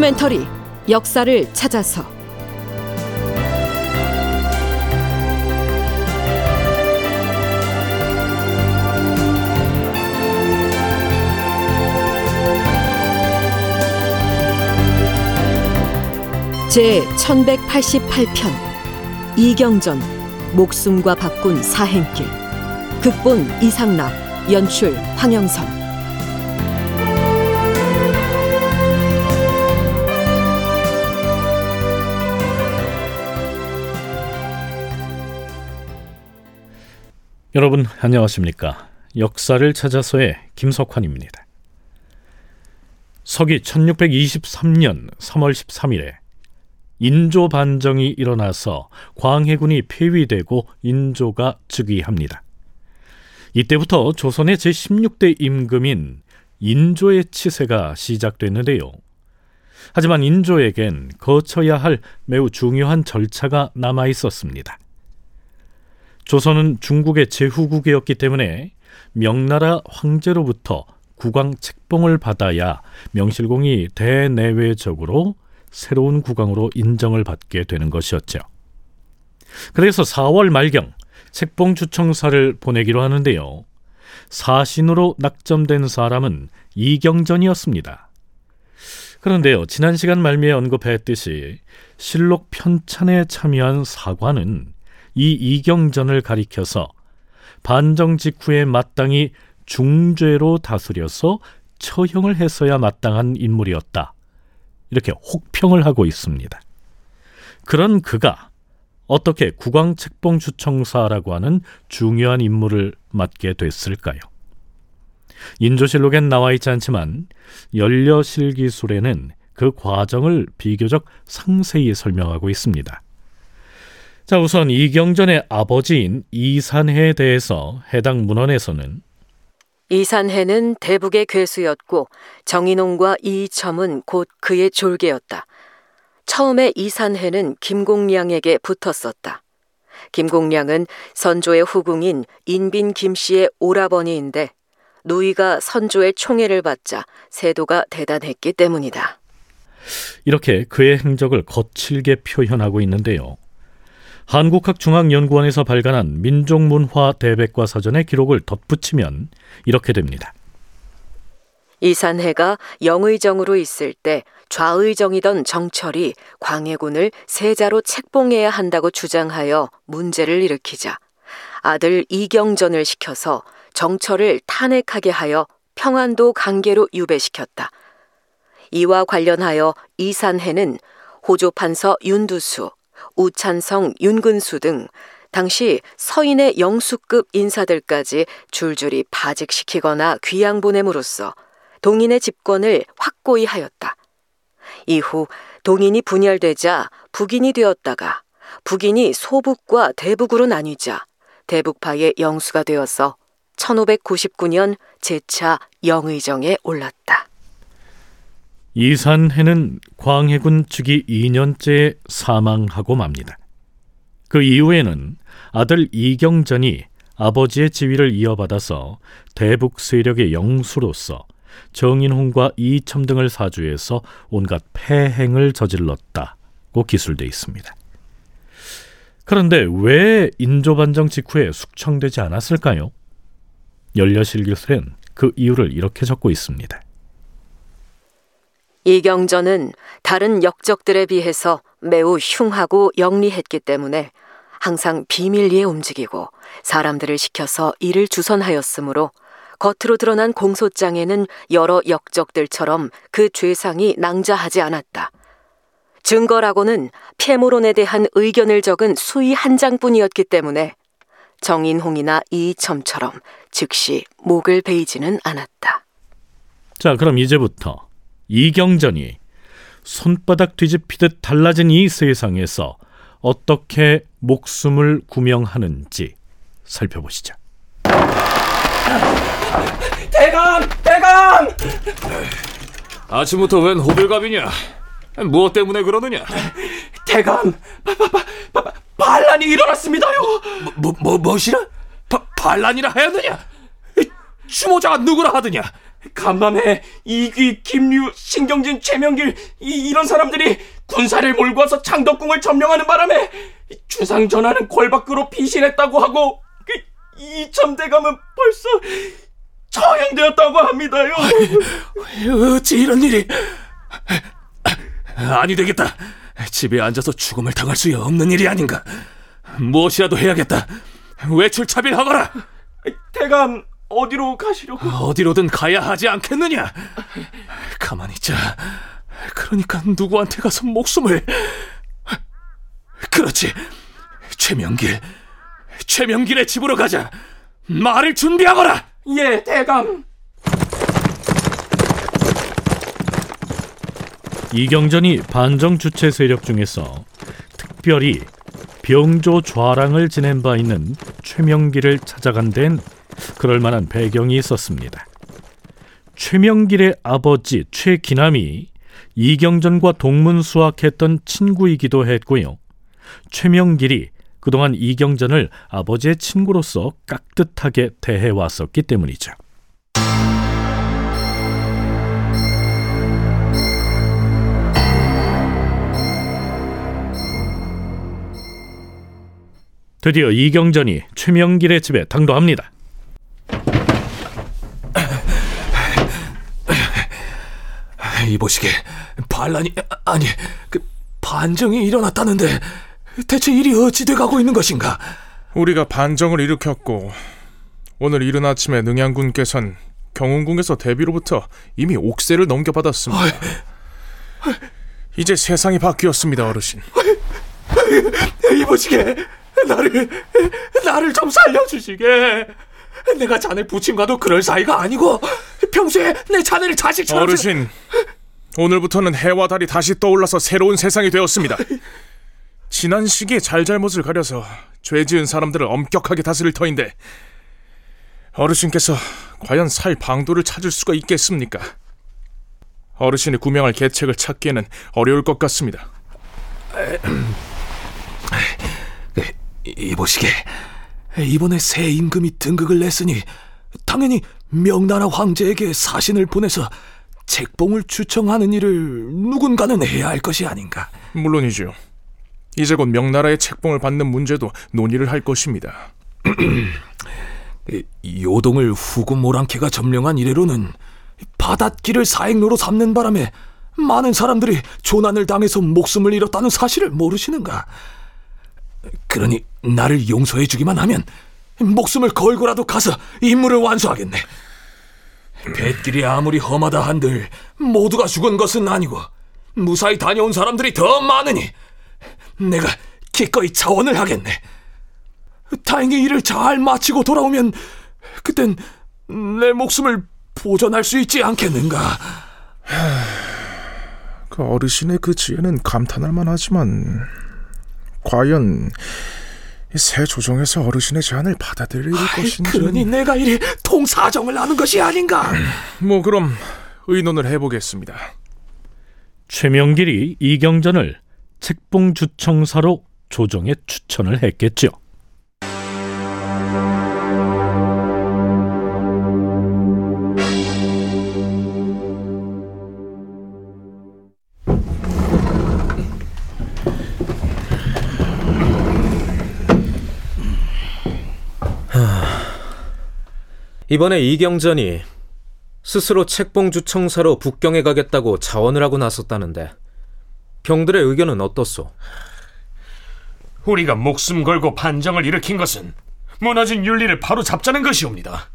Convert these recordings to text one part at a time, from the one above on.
다큐멘터리 역사를 찾아서. 제 1188편 이경전 목숨과 바꾼 사행길. 극본 이상락 연출 황영선 여러분 안녕하십니까? 역사를 찾아서의 김석환입니다. 서기 1623년 3월 13일에 인조 반정이 일어나서 광해군이 폐위되고 인조가 즉위합니다. 이때부터 조선의 제16대 임금인 인조의 치세가 시작됐는데요. 하지만 인조에겐 거쳐야 할 매우 중요한 절차가 남아 있었습니다. 조선은 중국의 제후국이었기 때문에 명나라 황제로부터 국왕 책봉을 받아야 명실공히 대내외적으로 새로운 국왕으로 인정을 받게 되는 것이었죠. 그래서 4월 말경 책봉 주청사를 보내기로 하는데요. 사신으로 낙점된 사람은 이경전이었습니다. 그런데요, 지난 시간 말미에 언급했듯이 실록 편찬에 참여한 사관은 이 이경전을 가리켜서 반정 직후에 마땅히 중죄로 다스려서 처형을 했어야 마땅한 인물이었다. 이렇게 혹평을 하고 있습니다. 그런 그가 어떻게 국왕책봉 주청사라고 하는 중요한 임무를 맡게 됐을까요? 인조실록엔 나와 있지 않지만 연려실기술에는 그 과정을 비교적 상세히 설명하고 있습니다. 자, 우선 이경전의 아버지인 이산해에 대해서 해당 문헌에서는 이산해는 대북의 괴수였고 정인홍과 이첨은 곧 그의 졸개였다. 처음에 이산해는 김공량에게 붙었었다. 김공량은 선조의 후궁인 인빈 김씨의 오라버니인데 누이가 선조의 총애를 받자 세도가 대단했기 때문이다. 이렇게 그의 행적을 거칠게 표현하고 있는데요. 한국학중앙연구원에서 발간한 민족문화 대백과 사전의 기록을 덧붙이면 이렇게 됩니다. 이산해가 영의정으로 있을 때 좌의정이던 정철이 광해군을 세자로 책봉해야 한다고 주장하여 문제를 일으키자 아들 이경전을 시켜서 정철을 탄핵하게 하여 평안도 강계로 유배시켰다. 이와 관련하여 이산해는 호조판서 윤두수, 우찬성, 윤근수 등 당시 서인의 영수급 인사들까지 줄줄이 파직시키거나 귀양 보냄으로써 동인의 집권을 확고히 하였다. 이후 동인이 분열되자 북인이 되었다가 북인이 소북과 대북으로 나뉘자 대북파의 영수가 되어서 1599년 제차 영의정에 올랐다. 이산해는 광해군 즉위 2년째 사망하고 맙니다. 그 이후에는 아들 이경전이 아버지의 지위를 이어받아서 대북 세력의 영수로서 정인홍과 이첨 등을 사주해서 온갖 폐행을 저질렀다고 기술돼 있습니다. 그런데 왜 인조반정 직후에 숙청되지 않았을까요? 연려실 기술엔 그 이유를 이렇게 적고 있습니다. 이경전은 다른 역적들에 비해서 매우 흉하고 영리했기 때문에 항상 비밀리에 움직이고 사람들을 시켜서 일을 주선하였으므로 겉으로 드러난 공소장에는 여러 역적들처럼 그 죄상이 낭자하지 않았다. 증거라고는 폐모론에 대한 의견을 적은 수의 한 장뿐이었기 때문에 정인홍이나 이첨처럼 즉시 목을 베이지는 않았다. 자, 그럼 이제부터 이경전이 손바닥 뒤집히듯 달라진 이 세상에서 어떻게 목숨을 구명하는지 살펴보시죠. 대감! 대감! 아침부터 웬 호들갑이냐? 무엇 때문에 그러느냐? 대감! 바, 바, 바, 바, 반란이 일어났습니다요! 뭐, 뭐, 뭐, 무엇이라? 바, 반란이라 하였느냐? 추모자가 누구라 하더냐? 간밤에 이귀, 김류, 신경진, 최명길 이, 이런 사람들이 군사를 몰고 와서 창덕궁을 점령하는 바람에 주상 전하는 궐 밖으로 피신했다고 하고 그 이첨대감은 벌써 처형되었다고 합니다요. 어찌 이런 일이? 아니 되겠다. 집에 앉아서 죽음을 당할 수 없는 일이 아닌가. 무엇이라도 해야겠다. 외출 차별하거라. 대감 어디로 가시려고? 어디로든 가야 하지 않겠느냐? 가만히 있자. 그러니까 누구한테 가서 목숨을... 그렇지. 최명길. 최명길의 집으로 가자. 말을 준비하거라. 예, 대감. 이경전이 반정 주체 세력 중에서 특별히 병조 좌랑을 지낸 바 있는 최명길을 찾아간 데는 그럴 만한 배경이 있었습니다. 최명길의 아버지 최기남이 이경전과 동문수학했던 친구이기도 했고요. 최명길이 그동안 이경전을 아버지의 친구로서 깍듯하게 대해왔었기 때문이죠. 드디어 이경전이 최명길의 집에 당도합니다. 이보시게 반란이 아니 그 반정이 일어났다는데 대체 일이 어찌 돼가고 있는 것인가? 우리가 반정을 일으켰고 오늘 이른 아침에 능양군께선 경운궁에서 대비로부터 이미 옥세를 넘겨받았습니다. 이제 세상이 바뀌었습니다, 어르신. 이보시게 나를 나를 좀 살려주시게. 내가 자네 부친과도 그럴 사이가 아니고 평소에 내 자네를 자식처럼 어르신, 오늘부터는 해와 달이 다시 떠올라서 새로운 세상이 되었습니다. 지난 시기의 잘잘못을 가려서 죄 지은 사람들을 엄격하게 다스릴 터인데 어르신께서 과연 살 방도를 찾을 수가 있겠습니까? 어르신이 구명할 계책을 찾기에는 어려울 것 같습니다. 이보시게 이번에 새 임금이 등극을 냈으니 당연히 명나라 황제에게 사신을 보내서 책봉을 추청하는 일을 누군가는 해야 할 것이 아닌가. 물론이죠. 이제 곧 명나라의 책봉을 받는 문제도 논의를 할 것입니다. 요동을 후금 모랑캐가 점령한 이래로는 바닷길을 사행로로 삼는 바람에 많은 사람들이 조난을 당해서 목숨을 잃었다는 사실을 모르시는가? 그러니 나를 용서해 주기만 하면 목숨을 걸고라도 가서 임무를 완수하겠네. 뱃길이 아무리 험하다 한들 모두가 죽은 것은 아니고 무사히 다녀온 사람들이 더 많으니 내가 기꺼이 자원을 하겠네. 다행히 일을 잘 마치고 돌아오면 그땐 내 목숨을 보전할 수 있지 않겠는가? 그 어르신의 그 지혜는 감탄할 만하지만 과연 이 새 조정에서 어르신의 제안을 받아들일 것인지 그러니 내가 이리 통사정을 하는 것이 아닌가? 뭐 그럼 의논을 해보겠습니다. 최명길이 이경전을 책봉주청사로 조정에 추천을 했겠죠. 이번에 이경전이 스스로 책봉주 청사로 북경에 가겠다고 자원을 하고 나섰다는데 병들의 의견은 어떻소? 우리가 목숨 걸고 반정을 일으킨 것은 무너진 윤리를 바로 잡자는 것이옵니다.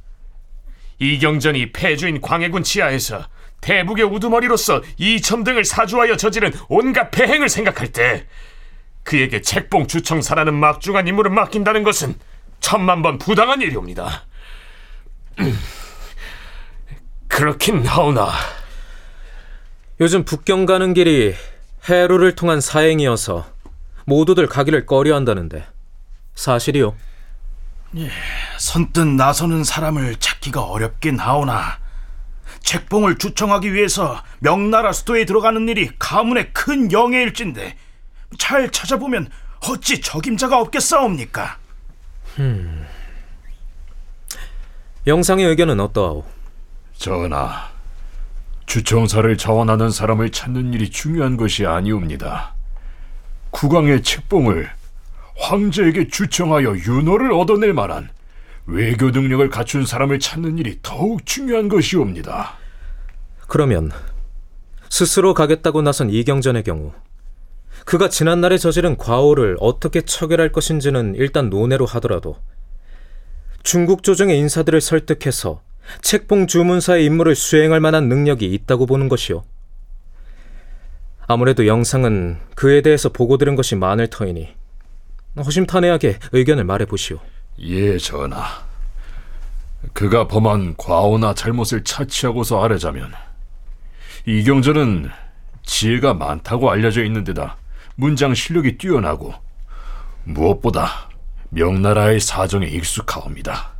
이경전이 폐주인 광해군 치하에서 대북의 우두머리로서 이첨등을 사주하여 저지른 온갖 배행을 생각할 때 그에게 책봉 주청사라는 막중한 임무를 맡긴다는 것은 천만 번 부당한 일이옵니다. 그렇긴 하오나. 요즘 북경 가는 길이 해로를 통한 사행이어서 모두들 가기를 꺼려한다는데 사실이요? 선뜻 나서는 사람을 찾기가 어렵긴 하오나. 책봉을 주청하기 위해서 명나라 수도에 들어가는 일이 가문의 큰 영예일진데 잘 찾아보면 어찌 적임자가 전하, 주청사를 자원하는 사람을 찾는 일이 중요한 것이 아니옵니다. 국왕의 책봉을 황제에게 주청하여 윤호를 얻어낼 만한 외교 능력을 갖춘 사람을 찾는 일이 더욱 중요한 것이옵니다. 그러면 스스로 가겠다고 나선 이경전의 경우 그가 지난날에 저지른 과오를 어떻게 처결할 것인지는 일단 논외로 하더라도 중국 조정의 인사들을 설득해서 책봉 주문사의 임무를 수행할 만한 능력이 있다고 보는 것이요. 아무래도 영상은 그에 대해서 보고 들은 것이 많을 터이니 허심탄회하게 의견을 말해 보시오. 예, 전하. 그가 범한 과오나 잘못을 차치하고서 아뢰자면 이경전은 지혜가 많다고 알려져 있는 데다 문장 실력이 뛰어나고 무엇보다 명나라의 사정에 익숙하옵니다.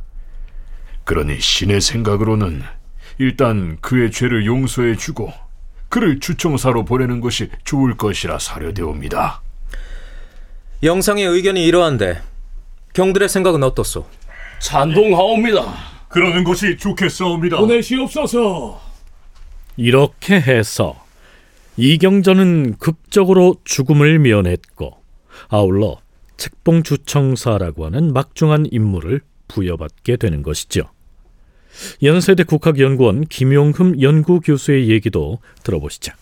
그러니 신의 생각으로는 일단 그의 죄를 용서해 주고 그를 주청사로 보내는 것이 좋을 것이라 사료되옵니다. 영상의 의견이 이러한데 경들의 생각은 어떻소? 찬동하옵니다. 그러는 것이 좋겠사옵니다. 보내시옵소서. 이렇게 해서 이경전은 극적으로 죽음을 면했고 아울러 책봉주청사라고 하는 막중한 임무를 부여받게 되는 것이죠. 연세대 국학연구원 김용흠 연구교수의 얘기도 들어보시죠.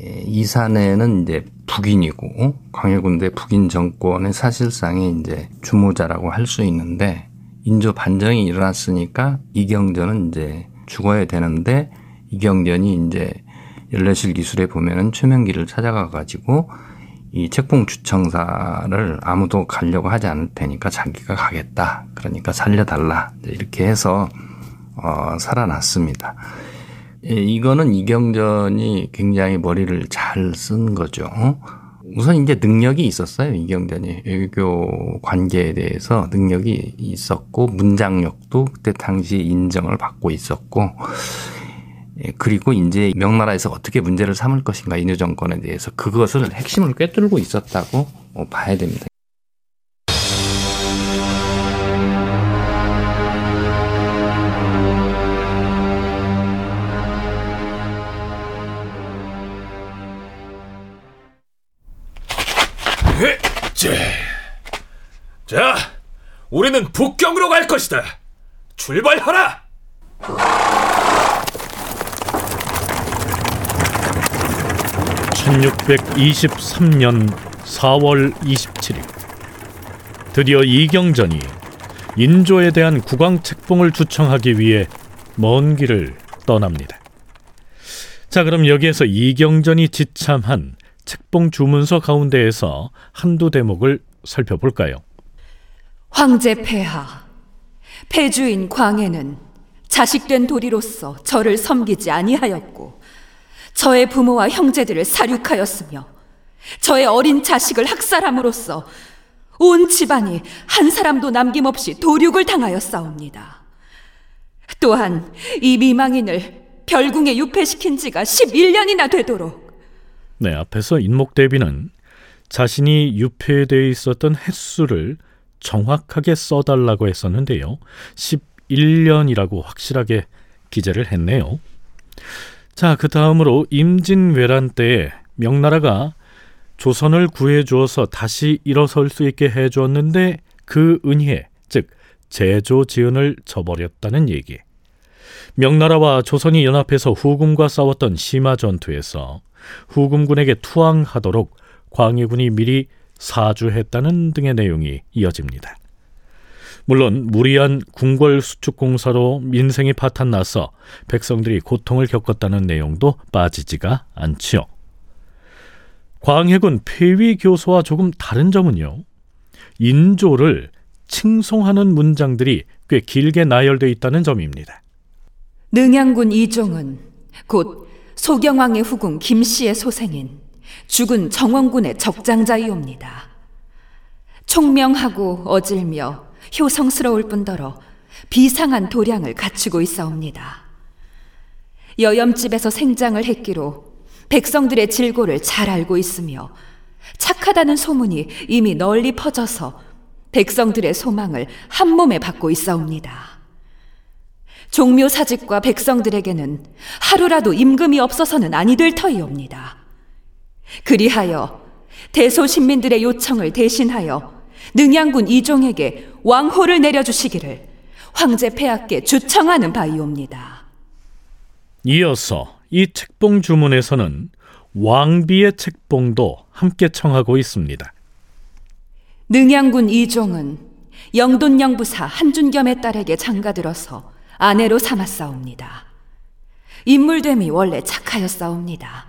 예, 이산에는 이제 북인이고 광해군대 북인 정권의 사실상의 이제 주모자라고 할 수 있는데 인조 반정이 일어났으니까 이경전은 이제 죽어야 되는데 이경전이 이제 열례실 기술에 보면은 최명기를 찾아가 가지고 이 책봉 주청사를 아무도 가려고 하지 않을 테니까 자기가 가겠다. 그러니까 살려달라. 이렇게 해서 어, 살아났습니다. 예, 이거는 이경전이 굉장히 머리를 잘 쓴 거죠. 우선 이제 능력이 있었어요. 이경전이 외교 관계에 대해서 능력이 있었고 문장력도 그때 당시 인정을 받고 있었고 예, 그리고 이제 명나라에서 어떻게 문제를 삼을 것인가 인유 정권에 대해서 그것을 핵심을 꿰뚫고 있었다고 어, 봐야 됩니다. 자, 우리는 북경으로 갈 것이다. 출발하라! 1623년 4월 27일 드디어 이경전이 인조에 대한 국왕 책봉을 주청하기 위해 먼 길을 떠납니다. 자, 그럼 여기에서 이경전이 지참한 책봉 주문서 가운데에서 한두 대목을 살펴볼까요? 황제 폐하, 폐주인 광해는 자식된 도리로서 저를 섬기지 아니하였고 저의 부모와 형제들을 사륙하였으며 저의 어린 자식을 학살함으로써 온 집안이 한 사람도 남김없이 도륙을 당하였사옵니다. 또한 이 미망인을 별궁에 유폐시킨 지가 11년이나 되도록 네, 앞에서 인목대비는 자신이 유폐되어 있었던 횟수를 정확하게 써달라고 했었는데요. 11년이라고 확실하게 기재를 했네요. 자, 그 다음으로 임진왜란 때에 명나라가 조선을 구해 주어서 다시 일어설 수 있게 해 주었는데 그 은혜, 즉 제조 지은을 저버렸다는 얘기. 명나라와 조선이 연합해서 후금과 싸웠던 심화 전투에서 후금군에게 투항하도록 광해군이 미리 사주했다는 등의 내용이 이어집니다. 물론 무리한 궁궐 수축 공사로 민생이 파탄나서 백성들이 고통을 겪었다는 내용도 빠지지가 않지요. 광해군 폐위 교서와 조금 다른 점은요. 인조를 칭송하는 문장들이 꽤 길게 나열되어 있다는 점입니다. 능양군 이종은 곧 소경왕의 후궁 김씨의 소생인 죽은 정원군의 적장자이옵니다. 총명하고 어질며 효성스러울 뿐더러 비상한 도량을 갖추고 있사옵니다. 여염집에서 생장을 했기로 백성들의 질고를 잘 알고 있으며 착하다는 소문이 이미 널리 퍼져서 백성들의 소망을 한 몸에 받고 있사옵니다. 종묘 사직과 백성들에게는 하루라도 임금이 없어서는 아니 될 터이옵니다. 그리하여 대소 신민들의 요청을 대신하여 능양군 이종에게 왕호를 내려주시기를 황제 폐하께 주청하는 바이옵니다. 이어서 이 책봉 주문에서는 왕비의 책봉도 함께 청하고 있습니다. 능양군 이종은 영돈영부사 한준겸의 딸에게 장가들어서 아내로 삼았사옵니다. 인물됨이 원래 착하였사옵니다.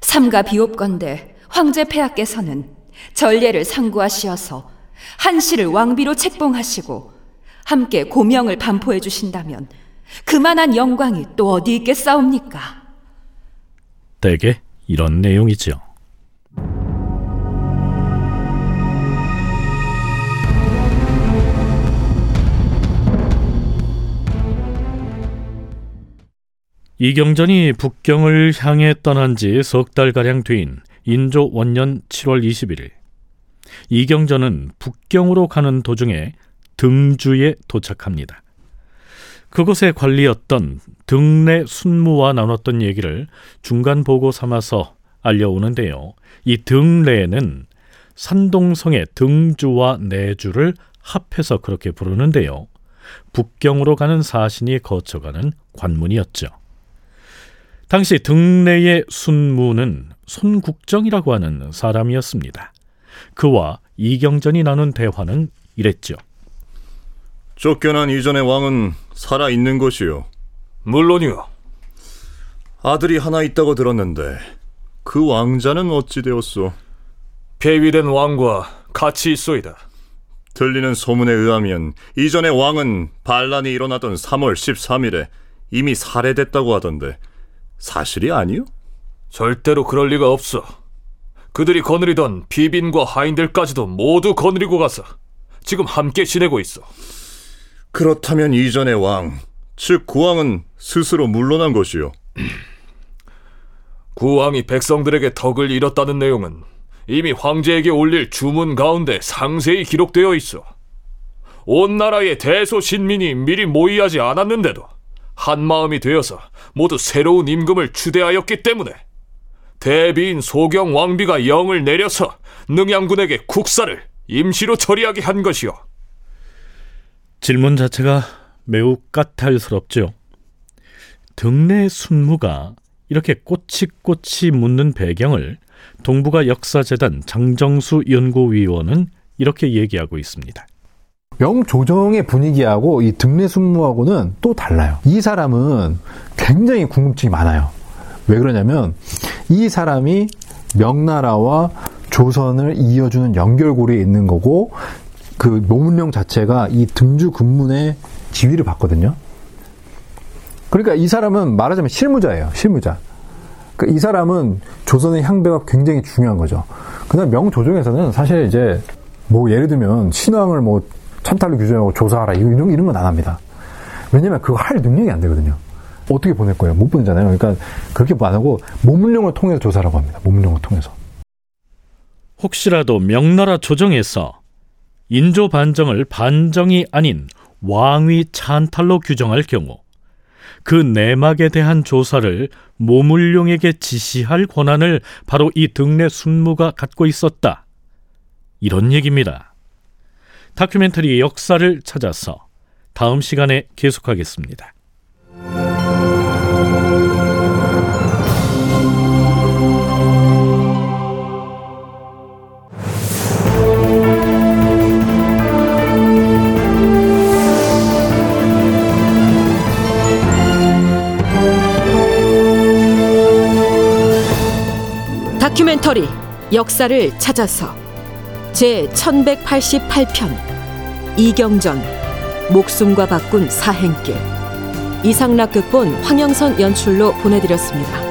삼가 비옵건대 황제 폐하께서는 전례를 상구하시어서 한 씨를 왕비로 책봉하시고 함께 고명을 반포해 주신다면 그만한 영광이 또 어디 있겠사옵니까? 대개 이런 내용이죠. 이경전이 북경을 향해 떠난 지 석 달가량 뒤인 인조 원년 7월 21일 이경전은 북경으로 가는 도중에 등주에 도착합니다. 그곳의 관리였던 등내 순무와 나눴던 얘기를 중간 보고 삼아서 알려오는데요. 이 등내는 산동성의 등주와 내주를 합해서 그렇게 부르는데요. 북경으로 가는 사신이 거쳐가는 관문이었죠. 당시 등내의 순무는 손국정이라고 하는 사람이었습니다. 그와 이경전이 나눈 대화는 이랬죠. 쫓겨난 이전의 왕은 살아 있는 것이요. 물론이요. 아들이 하나 있다고 들었는데 그 왕자는 어찌 되었소? 폐위된 왕과 같이 있소이다. 들리는 소문에 의하면 이전의 왕은 반란이 일어나던 3월 13일에 이미 살해됐다고 하던데 사실이 아니요? 절대로 그럴 리가 없어. 그들이 거느리던 비빈과 하인들까지도 모두 거느리고 가서 지금 함께 지내고 있어. 그렇다면 이전의 왕, 즉 구왕은 스스로 물러난 것이요. 구왕이 백성들에게 덕을 잃었다는 내용은 이미 황제에게 올릴 주문 가운데 상세히 기록되어 있어. 온 나라의 대소신민이 미리 모의하지 않았는데도 한 마음이 되어서 모두 새로운 임금을 추대하였기 때문에 대비인 소경 왕비가 영을 내려서 능양군에게 국사를 임시로 처리하게 한 것이요. 질문 자체가 매우 까탈스럽죠. 등내 순무가 이렇게 꼬치꼬치 묻는 배경을 동북아 역사재단 장정수 연구위원은 이렇게 얘기하고 있습니다. 명조정의 분위기하고 이 등내 순무하고는 또 달라요. 이 사람은 굉장히 궁금증이 많아요. 왜 그러냐면 이 사람이 명나라와 조선을 이어주는 연결고리에 있는 거고 그 노문령 자체가 이 등주 군문의 지위를 받거든요. 그러니까 이 사람은 말하자면 실무자예요. 실무자. 그러니까 이 사람은 조선의 향배가 굉장히 중요한 거죠. 그다음 명조정에서는 사실 이제 뭐 예를 들면 신왕을 뭐 찬탈로 규정하고 조사하라 이런 이런 건 안 합니다. 왜냐면 그거 할 능력이 안 되거든요. 어떻게 보낼 거예요? 못 보내잖아요. 그러니까 그렇게 안 하고 모문령을 통해서 조사라고 합니다. 모문령을 통해서. 혹시라도 명나라 조정에서 인조 반정을 반정이 아닌 왕위 찬탈로 규정할 경우 그 내막에 대한 조사를 모물룡에게 지시할 권한을 바로 이 등내 순무가 갖고 있었다. 이런 얘기입니다. 다큐멘터리 역사를 찾아서 다음 시간에 계속하겠습니다. 다큐멘터리 역사를 찾아서 제 1188편 이경전 목숨과 바꾼 사행길 이상락 극본 황영선 연출로 보내드렸습니다.